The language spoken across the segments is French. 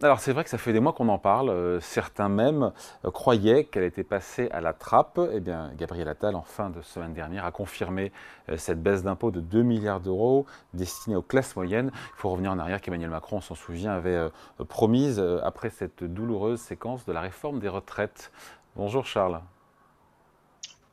Alors c'est vrai que ça fait des mois qu'on en parle. Euh, certains même euh, croyaient qu'elle était passée à la trappe. Eh bien, Gabriel Attal, en fin de semaine dernière, a confirmé euh, cette baisse d'impôt de 2 milliards d'euros destinée aux classes moyennes. Il faut revenir en arrière qu'Emmanuel Macron, on s'en souvient, avait promise après cette douloureuse séquence de la réforme des retraites. Bonjour Charles.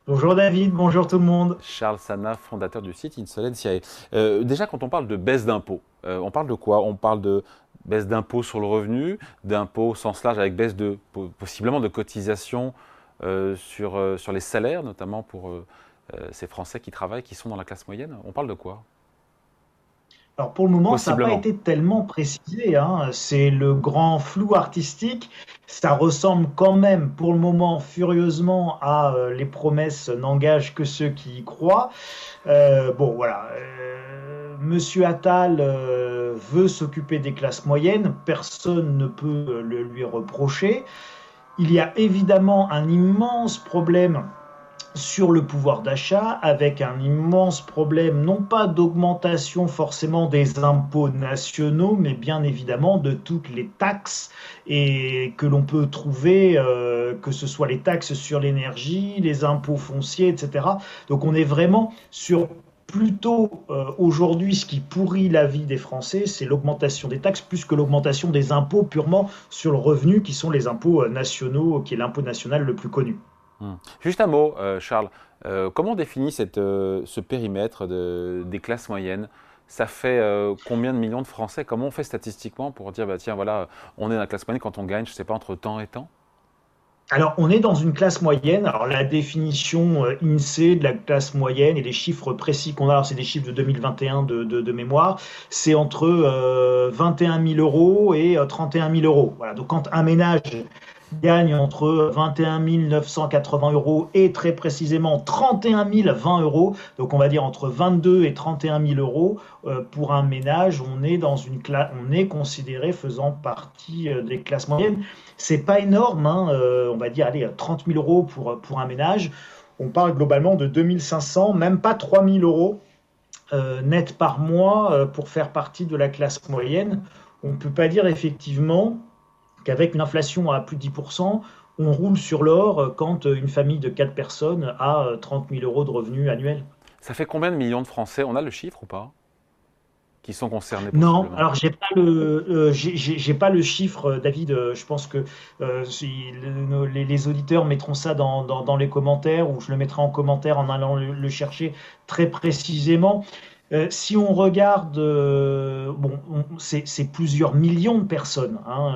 Bonjour David, bonjour tout le monde. Charles Sana, fondateur du site Insolentiae. déjà, quand on parle de baisse d'impôt, on parle de quoi? On parle de baisse d'impôt sur le revenu, d'impôt sans large avec baisse de possiblement de cotisation euh, sur, euh, sur les salaires, notamment pour euh, ces Français qui travaillent, qui sont dans la classe moyenne. On parle de quoi? Alors pour le moment, ça n'a pas été tellement précisé. Hein. C'est le grand flou artistique. Ça ressemble quand même pour le moment furieusement à les promesses n'engagent que ceux qui y croient. bon voilà. Monsieur Attal veut s'occuper des classes moyennes, personne ne peut le lui reprocher. Il y a évidemment un immense problème sur le pouvoir d'achat avec un immense problème non pas d'augmentation forcément des impôts nationaux mais bien évidemment de toutes les taxes et que l'on peut trouver euh, que ce soit les taxes sur l'énergie, les impôts fonciers, etc. Donc on est vraiment sur plutôt euh, aujourd'hui ce qui pourrit la vie des Français, c'est l'augmentation des taxes plus que l'augmentation des impôts purement sur le revenu, qui sont les impôts euh, nationaux, qui est l'impôt national le plus connu. Hmm. Juste un mot, euh, Charles. comment on définit ce périmètre des classes moyennes? Ça fait combien de millions de Français? Comment on fait statistiquement pour dire, bah, tiens, voilà, on est dans la classe moyenne quand on gagne, je ne sais pas, entre temps et temps? Alors, on est dans une classe moyenne. Alors, la définition euh, INSEE de la classe moyenne et les chiffres précis qu'on a, c'est des chiffres de 2021 de, mémoire, c'est entre 21 euh, 000 euros et 31 euh, 000 euros. Voilà. Donc, quand un ménage gagne entre 21 980 euros et très précisément 31 020 euros, donc on va dire entre 22 et 31 000 euros pour un ménage, on est dans une classe, on est considéré faisant partie des classes moyennes. C'est pas énorme, hein, euh, on va dire allez, 30 000 euros pour, pour un ménage. On parle globalement de 2500, même pas 3000 euros euh, net par mois euh, pour faire partie de la classe moyenne. On ne peut pas dire effectivement qu'avec une inflation à plus de 10%, on roule sur l'or quand une famille de 4 personnes a 30 000 euros de revenus annuels. Ça fait combien de millions de Français? On a le chiffre ou pas? Qui sont concernés Non, alors j'ai pas le euh, j'ai pas le chiffre, euh, David. Euh, je pense que les, auditeurs mettront ça dans, dans, les commentaires ou je le mettrai en commentaire en allant le, chercher très précisément. Si on regarde, bon, c'est plusieurs millions de personnes hein,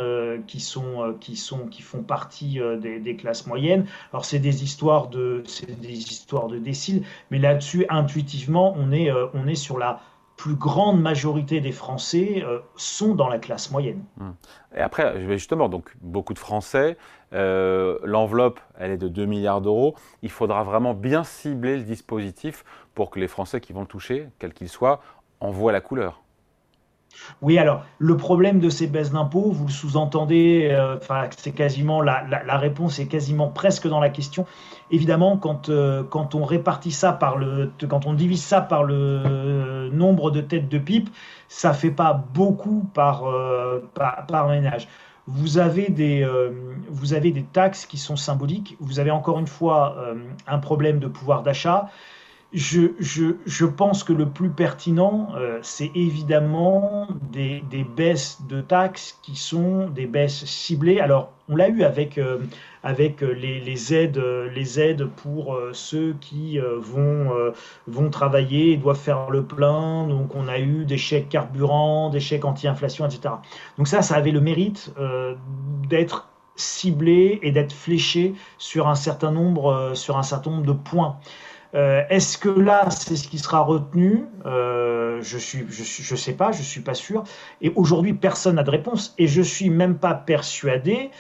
qui sont qui sont qui font partie des, classes moyennes. Alors c'est des histoires de des histoires de déciles, mais là-dessus intuitivement on est on est sur la plus grande majorité des Français euh, sont dans la classe moyenne. Hum. Et après, justement, donc beaucoup de Français, euh, l'enveloppe, elle est de 2 milliards d'euros. Il faudra vraiment bien cibler le dispositif pour que les Français qui vont le toucher, quels qu'ils soient, en voient la couleur. Oui, alors le problème de ces baisses d'impôts, vous le sous-entendez, euh, c'est quasiment la, réponse est quasiment presque dans la question. Évidemment, quand, euh, quand on répartit ça par le, quand on divise ça par le nombre de têtes de pipe, ça fait pas beaucoup par, euh, par, ménage. Vous avez, des, vous avez des taxes qui sont symboliques. Vous avez encore une fois un problème de pouvoir d'achat je, pense que le plus pertinent, euh, c'est évidemment des, baisses de taxes qui sont des baisses ciblées. Alors, on l'a eu avec, euh, les, aides, pour euh, ceux qui vont, travailler et doivent faire le plein. Donc, on a eu des chèques carburant, des chèques anti-inflation, etc. Donc, ça, ça avait le mérite d'être ciblé et d'être fléché sur un certain nombre de points. Euh, est-ce que là, c'est ce qui sera retenu? Euh, Je suis, je sais pas, je suis pas sûr. Et aujourd'hui, personne n'a de réponse. Et je suis même pas persuadé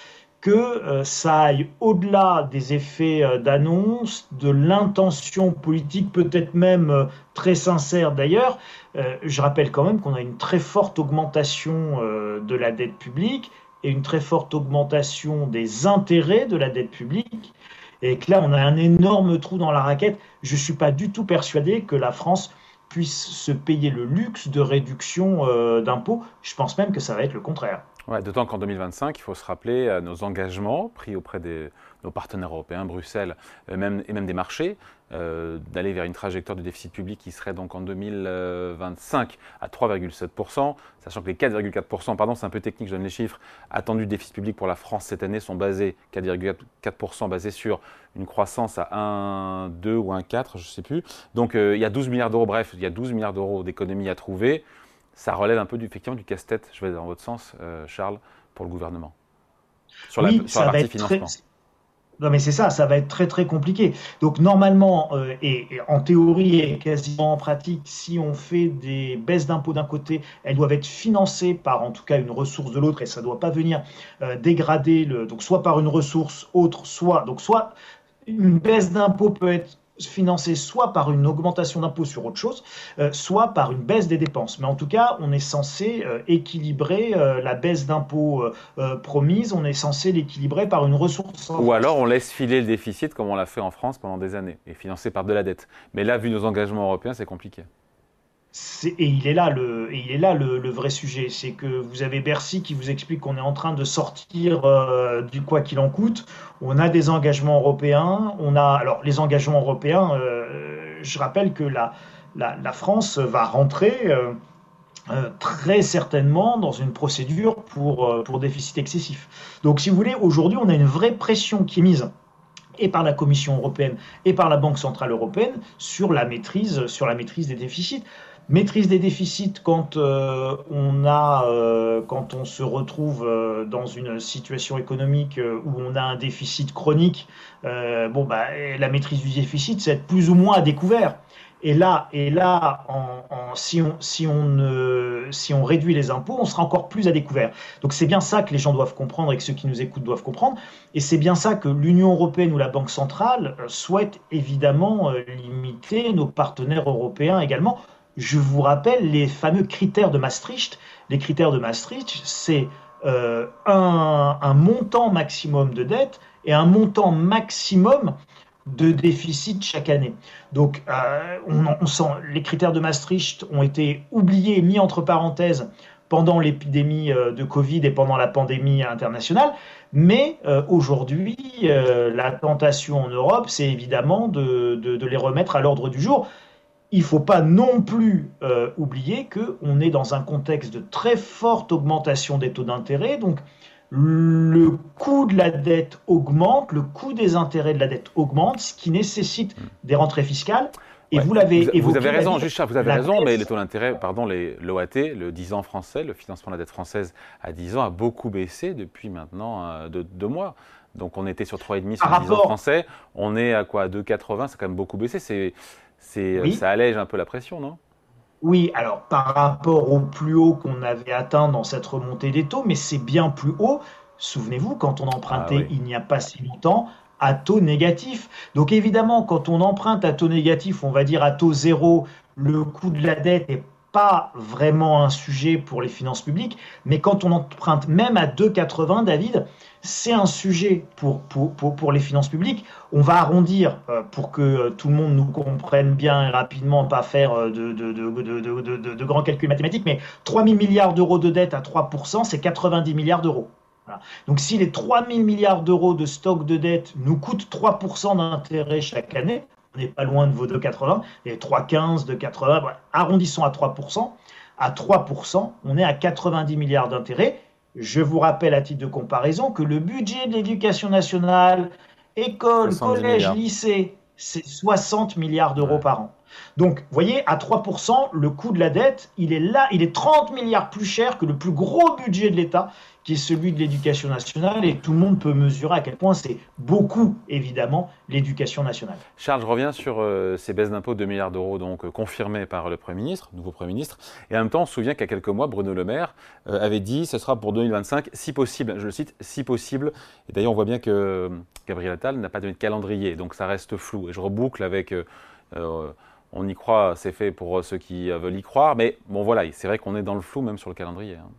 que euh, ça aille au-delà des effets d'annonce, de l'intention politique, peut-être même très sincère d'ailleurs. je rappelle quand même qu'on a une très forte augmentation de la dette publique et une très forte augmentation des intérêts de la dette publique et que là, on a un énorme trou dans la raquette. Je ne suis pas du tout persuadé que la France puisse se payer le luxe de réduction euh, d'impôts. Je pense même que ça va être le contraire. D'autant qu'en 2025, il faut se rappeler nos engagements pris auprès de nos partenaires européens, Bruxelles et même, et même des marchés, euh, d'aller vers une trajectoire de déficit public qui serait donc en 2025 à 3,7%, sachant que les 4,4%, pardon, c'est un peu technique, je donne les chiffres, attendus de déficit public pour la France cette année sont basés, 4,4% basés sur une croissance à 1, 2 ou 1,4, je ne sais plus. Donc euh, il y a 12 milliards d'euros, bref, il y a 12 milliards d'euros d'économies à trouver. Ça relève un peu du, effectivement du casse-tête, je vais dans votre sens, euh, Charles, pour le gouvernement. Sur la, sur la partie financement. Non, mais c'est ça, ça va être très très compliqué. Donc normalement, euh, et, en théorie et quasiment en pratique, si on fait des baisses d'impôts d'un côté, elles doivent être financées par en tout cas une ressource de l'autre, et ça ne doit pas venir euh, dégrader le. Donc soit par une ressource autre, soit donc soit une baisse d'impôts peut être financé soit par une augmentation d'impôts sur autre chose, euh, soit par une baisse des dépenses. Mais en tout cas, on est censé euh, équilibrer euh, la baisse d'impôts promise, on est censé l'équilibrer par une ressource. Ou alors on laisse filer le déficit comme on l'a fait en France pendant des années, et financé par de la dette. Mais là, vu nos engagements européens, c'est compliqué et il est là le, vrai sujet, c'est que vous avez Bercy qui vous explique qu'on est en train de sortir euh, du quoi qu'il en coûte. On a des engagements européens. On a alors les engagements européens. Euh, je rappelle que la, la, France va rentrer. Euh, très certainement dans une procédure pour, pour déficit excessif. Donc si vous voulez, aujourd'hui on a une vraie pression qui est mise et par la Commission européenne et par la Banque centrale européenne sur la maîtrise, sur la maîtrise des déficits. Maîtrise des déficits quand euh, on a, euh, quand on se retrouve euh, dans une situation économique où on a un déficit chronique. bon, bah, la maîtrise du déficit, c'est être plus ou moins à découvert. Et là, et là, en, si, on, si, on si on réduit les impôts, on sera encore plus à découvert. Donc c'est bien ça que les gens doivent comprendre et que ceux qui nous écoutent doivent comprendre. Et c'est bien ça que l'Union européenne ou la Banque centrale souhaitent évidemment limiter nos partenaires européens également je vous rappelle les fameux critères de Maastricht. Les critères de Maastricht, c'est euh, un, montant maximum de dette et un montant maximum de déficit chaque année. Donc, euh, on, sent les critères de Maastricht ont été oubliés, mis entre parenthèses pendant l'épidémie euh, de Covid et pendant la pandémie internationale. Mais aujourd'hui, la tentation en Europe, c'est évidemment de les remettre à l'ordre du jour il ne faut pas non plus euh, oublier qu'on est dans un contexte de très forte augmentation des taux d'intérêt. Donc, le coût de la dette augmente, le coût des intérêts de la dette augmente, ce qui nécessite des rentrées fiscales. Et vous l'avez Vous avez raison, juste vous avez raison, mais les taux d'intérêt, pardon, l'OAT, le 10 ans français, le financement de la dette française à 10 ans a beaucoup baissé depuis maintenant euh, deux, mois. Donc on était sur 3,5 sur 10 ans français, on est à quoi À 2,80, ça a quand même beaucoup baissé. C'est euh, ça allège un peu la pression, non? Oui, alors par rapport au plus haut qu'on avait atteint dans cette remontée des taux, mais c'est bien plus haut. Souvenez-vous, quand on empruntait ah il n'y a pas si longtemps, à taux négatif. Donc évidemment, quand on emprunte à taux négatif, on va dire à taux zéro, le coût de la dette n'est pas vraiment un sujet pour les finances publiques. Mais quand on emprunte même à 2,80, David, c'est un sujet pour, pour, pour, les finances publiques. On va arrondir euh, pour que euh, tout le monde nous comprenne bien et rapidement, pas faire euh, de, de, de, de grands calculs mathématiques, mais 3 000 milliards d'euros de dette à 3%, c'est 90 milliards d'euros. Donc si les 3 000 milliards d'euros de stock de dette nous coûtent 3% d'intérêt chaque année, on n'est pas loin de vos 2,80, et 3,15, 2,80, arrondissons à 3%. À 3%, on est à 90 milliards d'intérêts je vous rappelle à titre de comparaison que le budget de l'éducation nationale, école, collège, lycée, c'est 60 milliards d'euros par an. Donc, vous voyez, à 3%, le coût de la dette, il est là, il est 30 milliards plus cher que le plus gros budget de l'État, qui est celui de l'éducation nationale, et tout le monde peut mesurer à quel point c'est beaucoup, évidemment, l'éducation nationale. Charles, je reviens sur euh, ces baisses d'impôts de 2 milliards d'euros, donc euh, confirmées par le Premier ministre, nouveau Premier ministre, et en même temps, on se souvient a quelques mois, Bruno Le Maire euh, avait dit ce sera pour 2025, si possible, je le cite, si possible, et d'ailleurs, on voit bien que Gabriel Attal n'a pas donné de calendrier, donc ça reste flou, et je reboucle avec on y croit, c'est fait pour ceux qui veulent y croire. Mais bon, voilà, c'est vrai qu'on est dans le flou même sur le calendrier. Hein.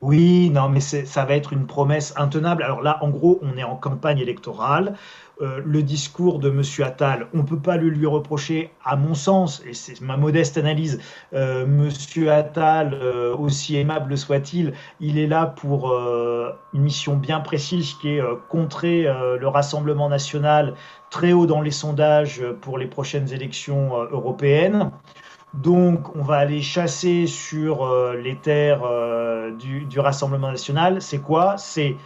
Oui, non, mais ça va être une promesse intenable. Alors là, en gros, on est en campagne électorale. Euh, le discours de M. Attal, on ne peut pas le lui reprocher, à mon sens, et c'est ma modeste analyse, euh, M. Attal, euh, aussi aimable soit-il, il est là pour une mission bien précise qui est contrer le Rassemblement national très haut dans les sondages pour les prochaines élections européennes. Donc, on va aller chasser sur les terres du, du Rassemblement national. C'est quoi? C'est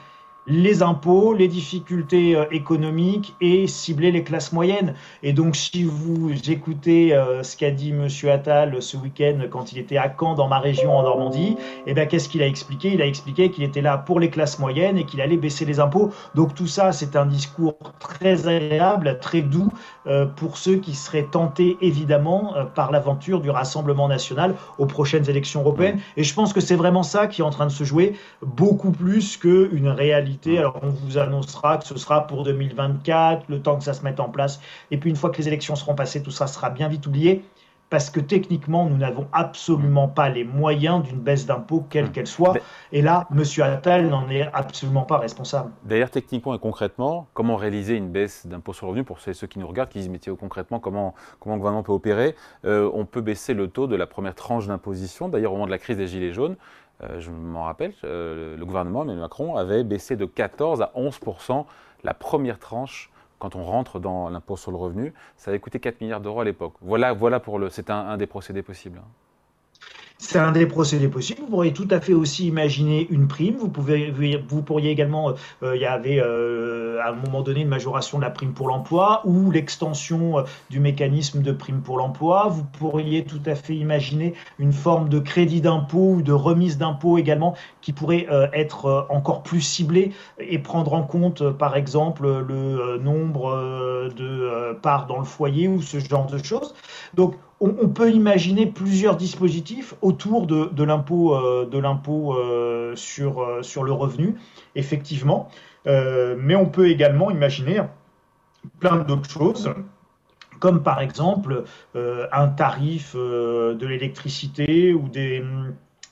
les impôts, les difficultés euh, économiques et cibler les classes moyennes. Et donc, si vous écoutez euh, ce qu'a dit Monsieur Attal ce week-end quand il était à Caen, dans ma région en Normandie, eh bien, qu'est-ce qu'il a expliqué? Il a expliqué qu'il était là pour les classes moyennes et qu'il allait baisser les impôts. Donc, tout ça, c'est un discours très agréable, très doux euh, pour ceux qui seraient tentés, évidemment, par l'aventure du Rassemblement national aux prochaines élections européennes. Et je pense que c'est vraiment ça qui est en train de se jouer, beaucoup plus qu'une réalité alors on vous annoncera que ce sera pour 2024, le temps que ça se mette en place. Et puis une fois que les élections seront passées, tout ça sera bien vite oublié. Parce que techniquement, nous n'avons absolument pas les moyens d'une baisse d'impôts, quelle qu'elle soit. Et là, M. Attal n'en est absolument pas responsable. D'ailleurs, techniquement et concrètement, comment réaliser une baisse d'impôts sur le revenu? Pour ceux qui nous regardent, qui disent, mais concrètement, comment, comment le gouvernement peut opérer? Euh, On peut baisser le taux de la première tranche d'imposition. D'ailleurs, au moment de la crise des Gilets jaunes, euh, je m'en rappelle, euh, le gouvernement, Emmanuel Macron, avait baissé de 14 à 11% la première tranche quand on rentre dans l'impôt sur le revenu. Ça avait coûté 4 milliards d'euros à l'époque. Voilà, voilà pour le, c'est un, des procédés possibles. Hein. C'est un des procédés possibles. Vous pourriez tout à fait aussi imaginer une prime. Vous, pouvez, vous pourriez également, euh, il y avait à un moment donné une majoration de la prime pour l'emploi ou l'extension euh, du mécanisme de prime pour l'emploi. Vous pourriez tout à fait imaginer une forme de crédit d'impôt ou de remise d'impôt également qui pourrait être encore plus ciblée et prendre en compte, par exemple, le nombre de parts dans le foyer ou ce genre de choses. Donc, on, peut imaginer plusieurs dispositifs autour de, l'impôt de l'impôt euh, euh, sur, euh, sur le revenu, effectivement. Mais on peut également imaginer plein d'autres choses comme par exemple un tarif de l'électricité ou des,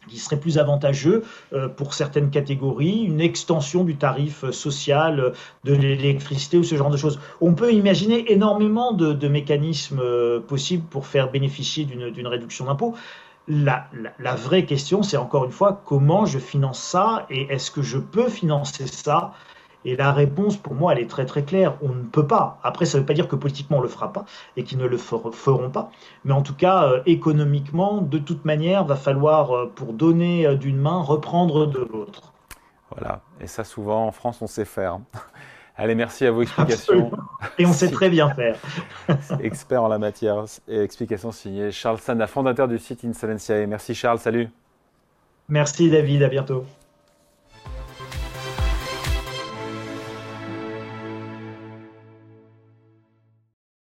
qui serait plus avantageux euh, pour certaines catégories, une extension du tarif social euh, de l'électricité ou ce genre de choses. On peut imaginer énormément de, mécanismes euh, possibles pour faire bénéficier d'une réduction d'impôts. La, la, vraie question, c'est encore une fois comment je finance ça et est-ce que je peux financer ça et la réponse, pour moi, elle est très très claire. On ne peut pas. Après, ça ne veut pas dire que politiquement, on ne le fera pas et qu'ils ne le feront pas. Mais en tout cas, euh, économiquement, de toute manière, va falloir, euh, pour donner euh, d'une main, reprendre de l'autre. Voilà. Et ça, souvent, en France, on sait faire. Allez, merci à vos explications. Et on sait très bien faire. Expert en la matière. Et explication signée Charles Sana, fondateur du site Insolentiae. Merci Charles, salut. Merci David, à bientôt.